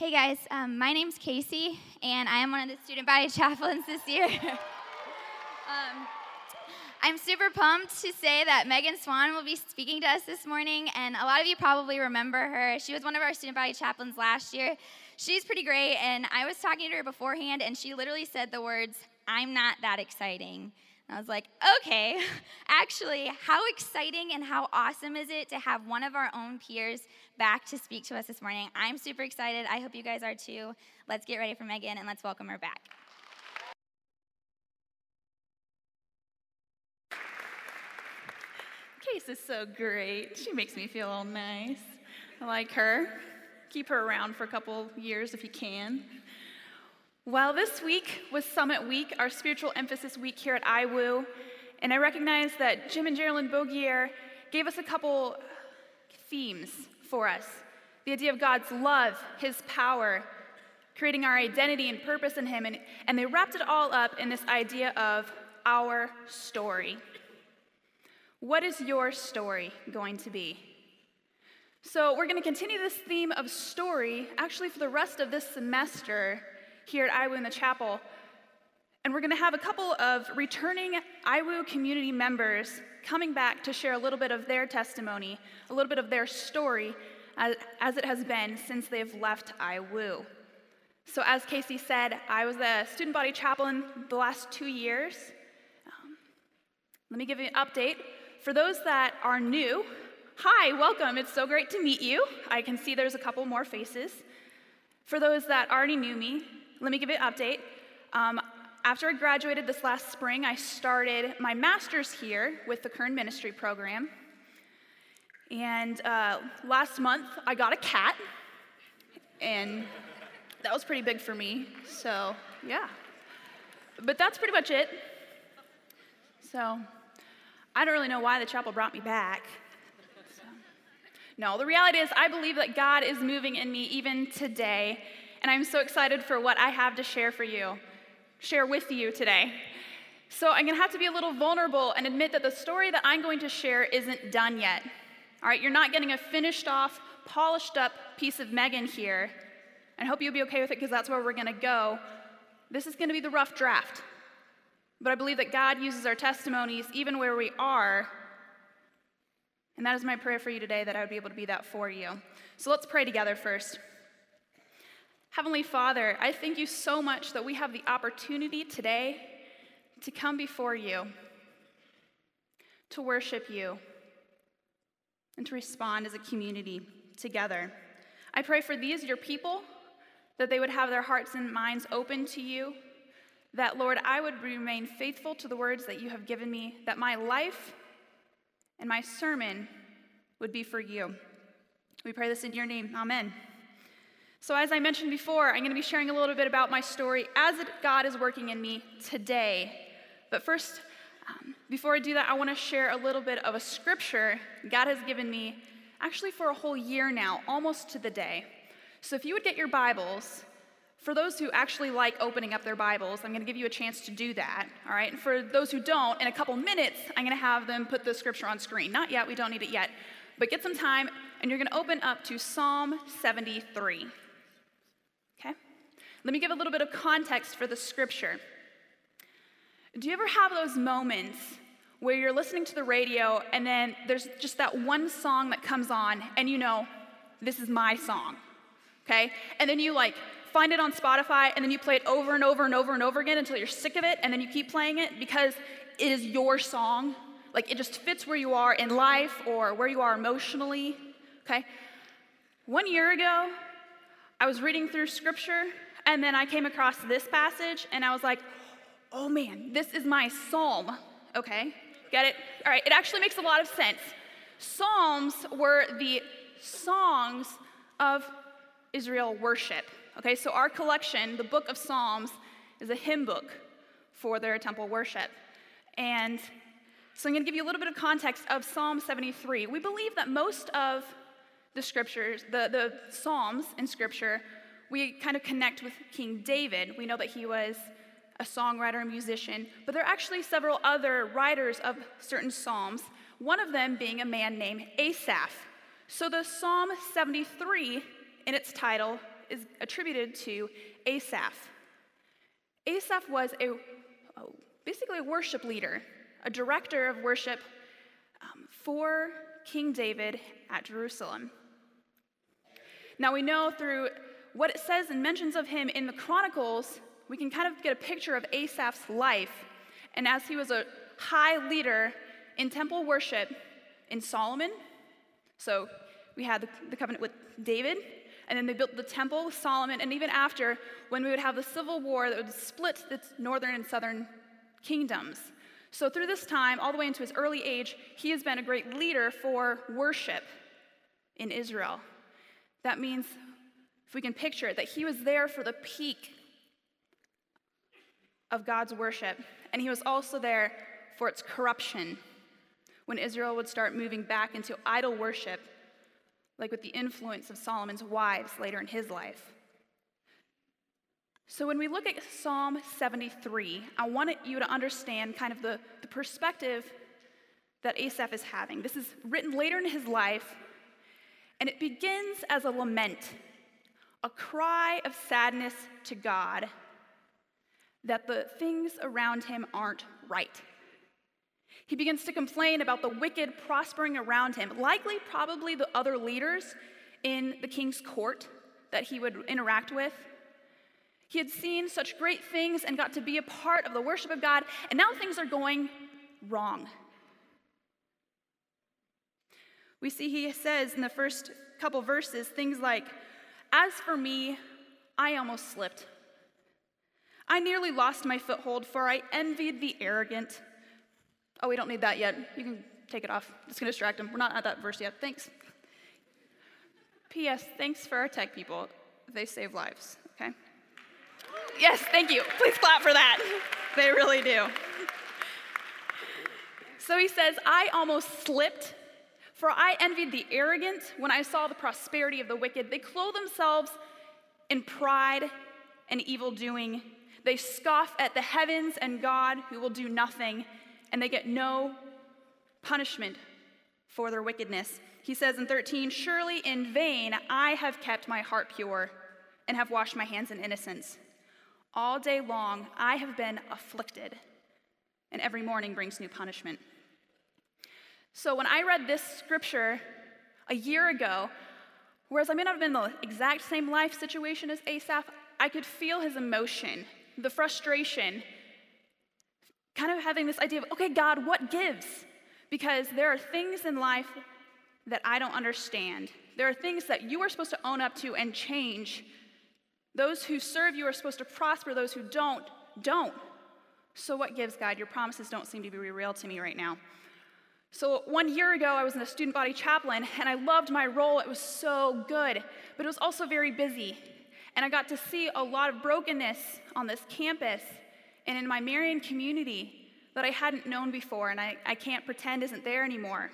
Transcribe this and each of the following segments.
Hey guys, um, my name's Casey, and I am one of the student body chaplains this year. um, I'm super pumped to say that Megan Swan will be speaking to us this morning, and a lot of you probably remember her. She was one of our student body chaplains last year. She's pretty great, and I was talking to her beforehand, and she literally said the words, I'm not that exciting. And I was like, okay, actually, how exciting and how awesome is it to have one of our own peers back to speak to us this morning? I'm super excited. I hope you guys are too. Let's get ready for Megan and let's welcome her back. Case is so great. She makes me feel all nice. I like her. Keep her around for a couple years if you can. Well, this week was Summit Week, our spiritual emphasis week here at IWU, and I recognize that Jim and Geraldine Bogier gave us a couple themes for us the idea of God's love, His power, creating our identity and purpose in Him, and, and they wrapped it all up in this idea of our story. What is your story going to be? So, we're going to continue this theme of story actually for the rest of this semester here at IWU in the chapel. And we're going to have a couple of returning IWU community members coming back to share a little bit of their testimony, a little bit of their story as, as it has been since they've left IWU. So, as Casey said, I was a student body chaplain the last two years. Um, let me give you an update. For those that are new, hi, welcome. It's so great to meet you. I can see there's a couple more faces. For those that already knew me, let me give you an update. Um, after I graduated this last spring, I started my master's here with the Kern Ministry Program. And uh, last month, I got a cat, and that was pretty big for me. So, yeah. But that's pretty much it. So, I don't really know why the chapel brought me back. So. No, the reality is, I believe that God is moving in me even today and I'm so excited for what I have to share for you, share with you today. So I'm going to have to be a little vulnerable and admit that the story that I'm going to share isn't done yet. All right, you're not getting a finished off, polished up piece of Megan here. I hope you'll be okay with it because that's where we're going to go. This is going to be the rough draft. But I believe that God uses our testimonies even where we are. And that is my prayer for you today that I would be able to be that for you. So let's pray together first. Heavenly Father, I thank you so much that we have the opportunity today to come before you, to worship you, and to respond as a community together. I pray for these, your people, that they would have their hearts and minds open to you, that, Lord, I would remain faithful to the words that you have given me, that my life and my sermon would be for you. We pray this in your name. Amen. So, as I mentioned before, I'm going to be sharing a little bit about my story as God is working in me today. But first, um, before I do that, I want to share a little bit of a scripture God has given me actually for a whole year now, almost to the day. So, if you would get your Bibles, for those who actually like opening up their Bibles, I'm going to give you a chance to do that, all right? And for those who don't, in a couple minutes, I'm going to have them put the scripture on screen. Not yet, we don't need it yet. But get some time, and you're going to open up to Psalm 73. Let me give a little bit of context for the scripture. Do you ever have those moments where you're listening to the radio and then there's just that one song that comes on and you know, this is my song, okay? And then you like find it on Spotify and then you play it over and over and over and over again until you're sick of it and then you keep playing it because it is your song. Like it just fits where you are in life or where you are emotionally, okay? One year ago, I was reading through scripture and then I came across this passage and I was like, oh man, this is my psalm. Okay, get it? All right, it actually makes a lot of sense. Psalms were the songs of Israel worship. Okay, so our collection, the book of Psalms, is a hymn book for their temple worship. And so I'm going to give you a little bit of context of Psalm 73. We believe that most of the scriptures, the, the Psalms in scripture, we kind of connect with King David. We know that he was a songwriter, a musician, but there are actually several other writers of certain psalms, one of them being a man named Asaph. So the Psalm 73 in its title is attributed to Asaph. Asaph was a, basically a worship leader, a director of worship um, for King David at Jerusalem. Now we know through what it says and mentions of him in the Chronicles, we can kind of get a picture of Asaph's life. And as he was a high leader in temple worship in Solomon, so we had the, covenant with David, and then they built the temple with Solomon, and even after, when we would have the civil war that would split the northern and southern kingdoms. So, through this time, all the way into his early age, he has been a great leader for worship in Israel. That means, if we can picture it, that he was there for the peak of God's worship, and he was also there for its corruption when Israel would start moving back into idol worship, like with the influence of Solomon's wives later in his life. So, when we look at Psalm 73, I want you to understand kind of the, the perspective that Asaph is having. This is written later in his life, and it begins as a lament, a cry of sadness to God that the things around him aren't right. He begins to complain about the wicked prospering around him, likely, probably the other leaders in the king's court that he would interact with. He had seen such great things and got to be a part of the worship of God, and now things are going wrong. We see he says in the first couple verses things like, As for me, I almost slipped. I nearly lost my foothold, for I envied the arrogant. Oh, we don't need that yet. You can take it off. It's going to distract them. We're not at that verse yet. Thanks. P.S. Thanks for our tech people. They save lives, okay? Yes, thank you. Please clap for that. They really do. So he says, I almost slipped, for I envied the arrogant when I saw the prosperity of the wicked. They clothe themselves in pride and evil doing. They scoff at the heavens and God who will do nothing and they get no punishment for their wickedness. He says in 13, Surely in vain I have kept my heart pure and have washed my hands in innocence. All day long I have been afflicted, and every morning brings new punishment. So when I read this scripture a year ago, whereas I may not have been in the exact same life situation as Asaph, I could feel his emotion, the frustration, kind of having this idea of, okay, God, what gives? Because there are things in life that I don't understand. There are things that you are supposed to own up to and change. Those who serve you are supposed to prosper, those who don't, don't. So, what gives, God? Your promises don't seem to be real to me right now. So, one year ago, I was in a student body chaplain, and I loved my role. It was so good, but it was also very busy. And I got to see a lot of brokenness on this campus and in my Marion community that I hadn't known before and I, I can't pretend isn't there anymore.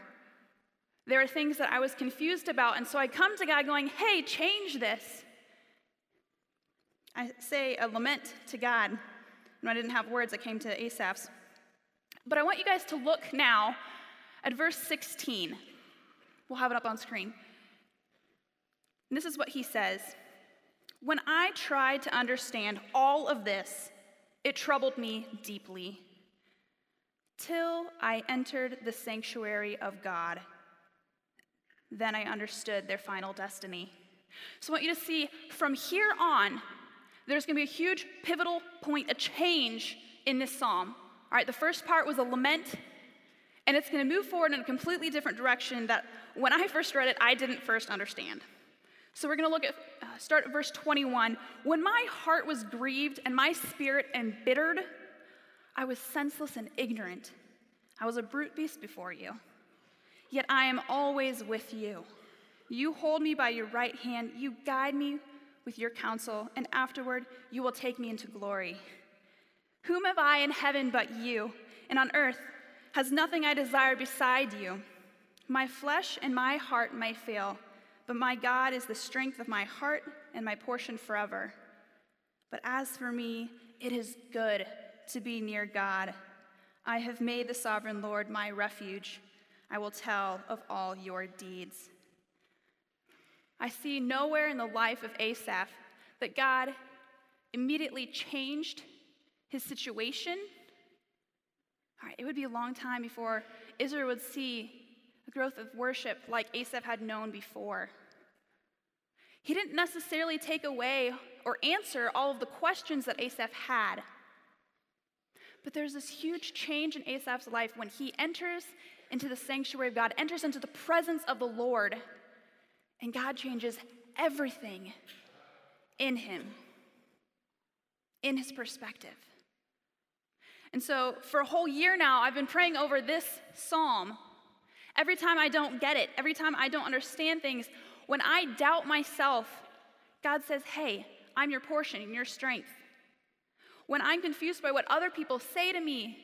There are things that I was confused about, and so I come to God going, hey, change this. I say a lament to God. When I didn't have words, I came to Asaph's. But I want you guys to look now at verse 16. We'll have it up on screen. This is what he says When I tried to understand all of this, it troubled me deeply till I entered the sanctuary of God. Then I understood their final destiny. So I want you to see from here on, there's going to be a huge pivotal point, a change in this psalm. All right, the first part was a lament, and it's going to move forward in a completely different direction that when I first read it, I didn't first understand. So we're going to look at, uh, start at verse 21. When my heart was grieved and my spirit embittered, I was senseless and ignorant. I was a brute beast before you. Yet I am always with you. You hold me by your right hand, you guide me with your counsel, and afterward you will take me into glory. Whom have I in heaven but you? And on earth has nothing I desire beside you. My flesh and my heart may fail but my God is the strength of my heart and my portion forever. But as for me, it is good to be near God. I have made the sovereign Lord my refuge. I will tell of all your deeds. I see nowhere in the life of Asaph that God immediately changed his situation, all right, it would be a long time before Israel would see a growth of worship like Asaph had known before. He didn't necessarily take away or answer all of the questions that Asaph had. But there's this huge change in Asaph's life when he enters into the sanctuary of God, enters into the presence of the Lord, and God changes everything in him, in his perspective. And so, for a whole year now, I've been praying over this psalm. Every time I don't get it, every time I don't understand things, when I doubt myself, God says, Hey, I'm your portion and your strength. When I'm confused by what other people say to me,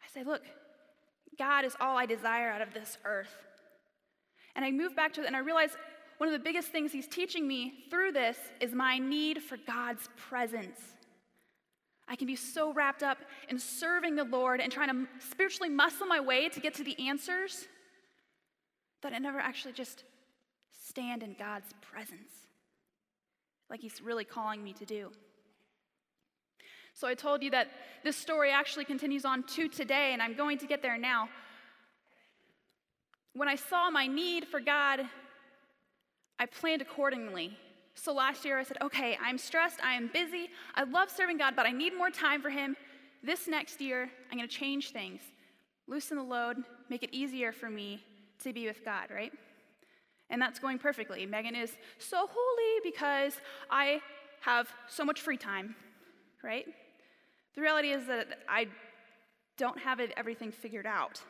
I say, Look, God is all I desire out of this earth. And I move back to it and I realize one of the biggest things He's teaching me through this is my need for God's presence. I can be so wrapped up in serving the Lord and trying to spiritually muscle my way to get to the answers that I never actually just stand in God's presence like He's really calling me to do. So I told you that this story actually continues on to today, and I'm going to get there now. When I saw my need for God, I planned accordingly. So last year I said, okay, I'm stressed, I am busy, I love serving God, but I need more time for Him. This next year, I'm going to change things, loosen the load, make it easier for me to be with God, right? And that's going perfectly. Megan is so holy because I have so much free time, right? The reality is that I don't have everything figured out.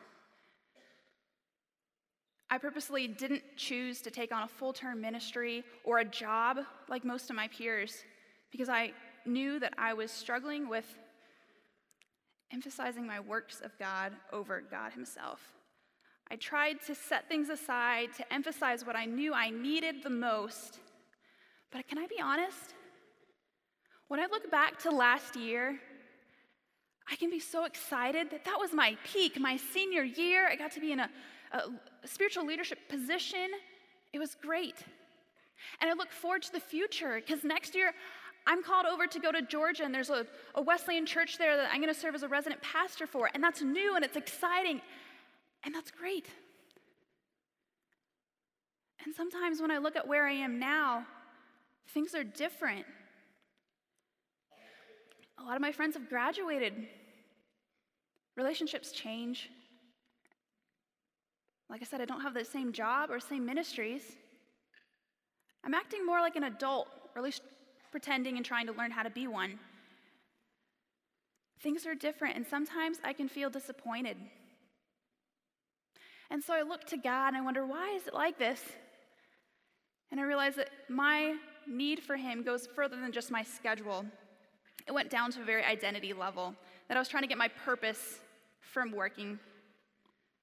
I purposely didn't choose to take on a full term ministry or a job like most of my peers because I knew that I was struggling with emphasizing my works of God over God Himself. I tried to set things aside to emphasize what I knew I needed the most. But can I be honest? When I look back to last year, I can be so excited that that was my peak, my senior year. I got to be in a a spiritual leadership position. It was great. And I look forward to the future because next year I'm called over to go to Georgia, and there's a, a Wesleyan church there that I'm going to serve as a resident pastor for. And that's new and it's exciting. And that's great. And sometimes when I look at where I am now, things are different. A lot of my friends have graduated, relationships change. Like I said, I don't have the same job or same ministries. I'm acting more like an adult, or at least pretending and trying to learn how to be one. Things are different, and sometimes I can feel disappointed. And so I look to God and I wonder, why is it like this? And I realize that my need for Him goes further than just my schedule. It went down to a very identity level, that I was trying to get my purpose from working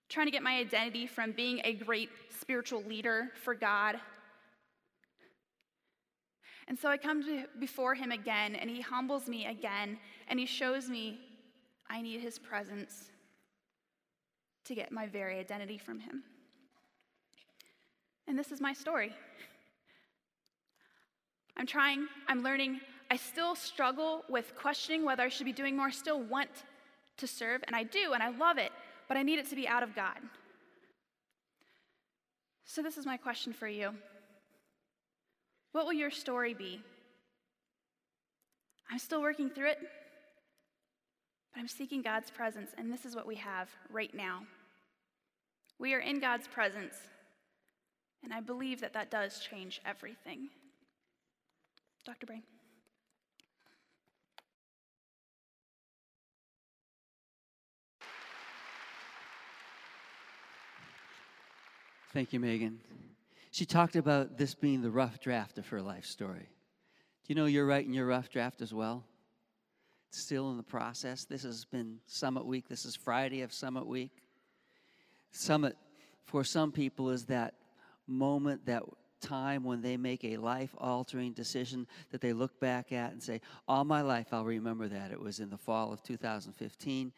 trying to get my identity from being a great spiritual leader for God. And so I come to, before him again, and he humbles me again, and he shows me I need his presence to get my very identity from him. And this is my story. I'm trying, I'm learning. I still struggle with questioning whether I should be doing more, I still want to serve, and I do, and I love it but I need it to be out of God. So, this is my question for you What will your story be? I'm still working through it, but I'm seeking God's presence, and this is what we have right now. We are in God's presence, and I believe that that does change everything. Dr. Brain. Thank you, Megan. She talked about this being the rough draft of her life story. Do you know you're writing your rough draft as well? It's still in the process. This has been Summit Week. This is Friday of Summit Week. Summit, for some people, is that moment, that time when they make a life altering decision that they look back at and say, All my life I'll remember that. It was in the fall of 2015.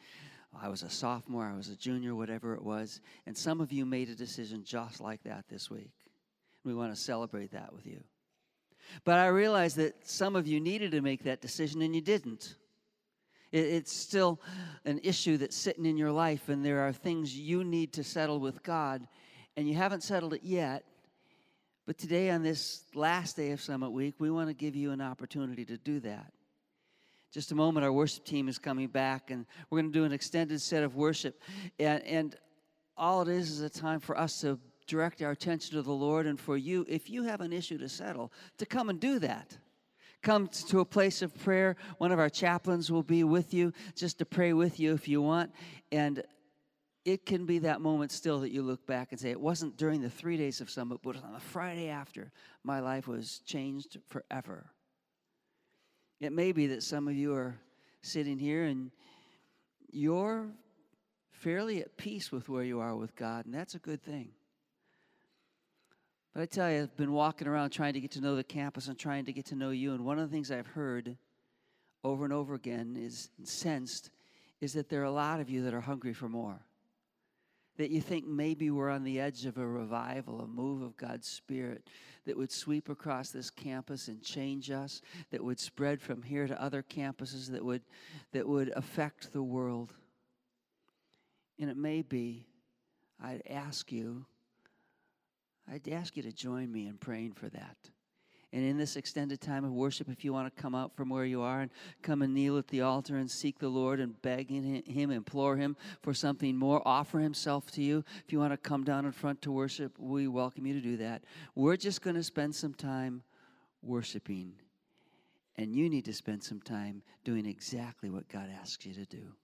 I was a sophomore, I was a junior, whatever it was. And some of you made a decision just like that this week. We want to celebrate that with you. But I realize that some of you needed to make that decision and you didn't. It's still an issue that's sitting in your life, and there are things you need to settle with God, and you haven't settled it yet. But today, on this last day of Summit Week, we want to give you an opportunity to do that. Just a moment, our worship team is coming back, and we're going to do an extended set of worship. And, and all it is is a time for us to direct our attention to the Lord, and for you, if you have an issue to settle, to come and do that. Come to a place of prayer. One of our chaplains will be with you just to pray with you if you want. And it can be that moment still that you look back and say, it wasn't during the three days of summit, but on the Friday after, my life was changed forever. It may be that some of you are sitting here and you're fairly at peace with where you are with God, and that's a good thing. But I tell you, I've been walking around trying to get to know the campus and trying to get to know you, and one of the things I've heard over and over again is sensed is that there are a lot of you that are hungry for more that you think maybe we're on the edge of a revival, a move of God's Spirit that would sweep across this campus and change us, that would spread from here to other campuses, that would, that would affect the world. And it may be, I'd ask you, I'd ask you to join me in praying for that. And in this extended time of worship, if you want to come out from where you are and come and kneel at the altar and seek the Lord and beg Him, implore Him for something more, offer Himself to you. If you want to come down in front to worship, we welcome you to do that. We're just going to spend some time worshiping. And you need to spend some time doing exactly what God asks you to do.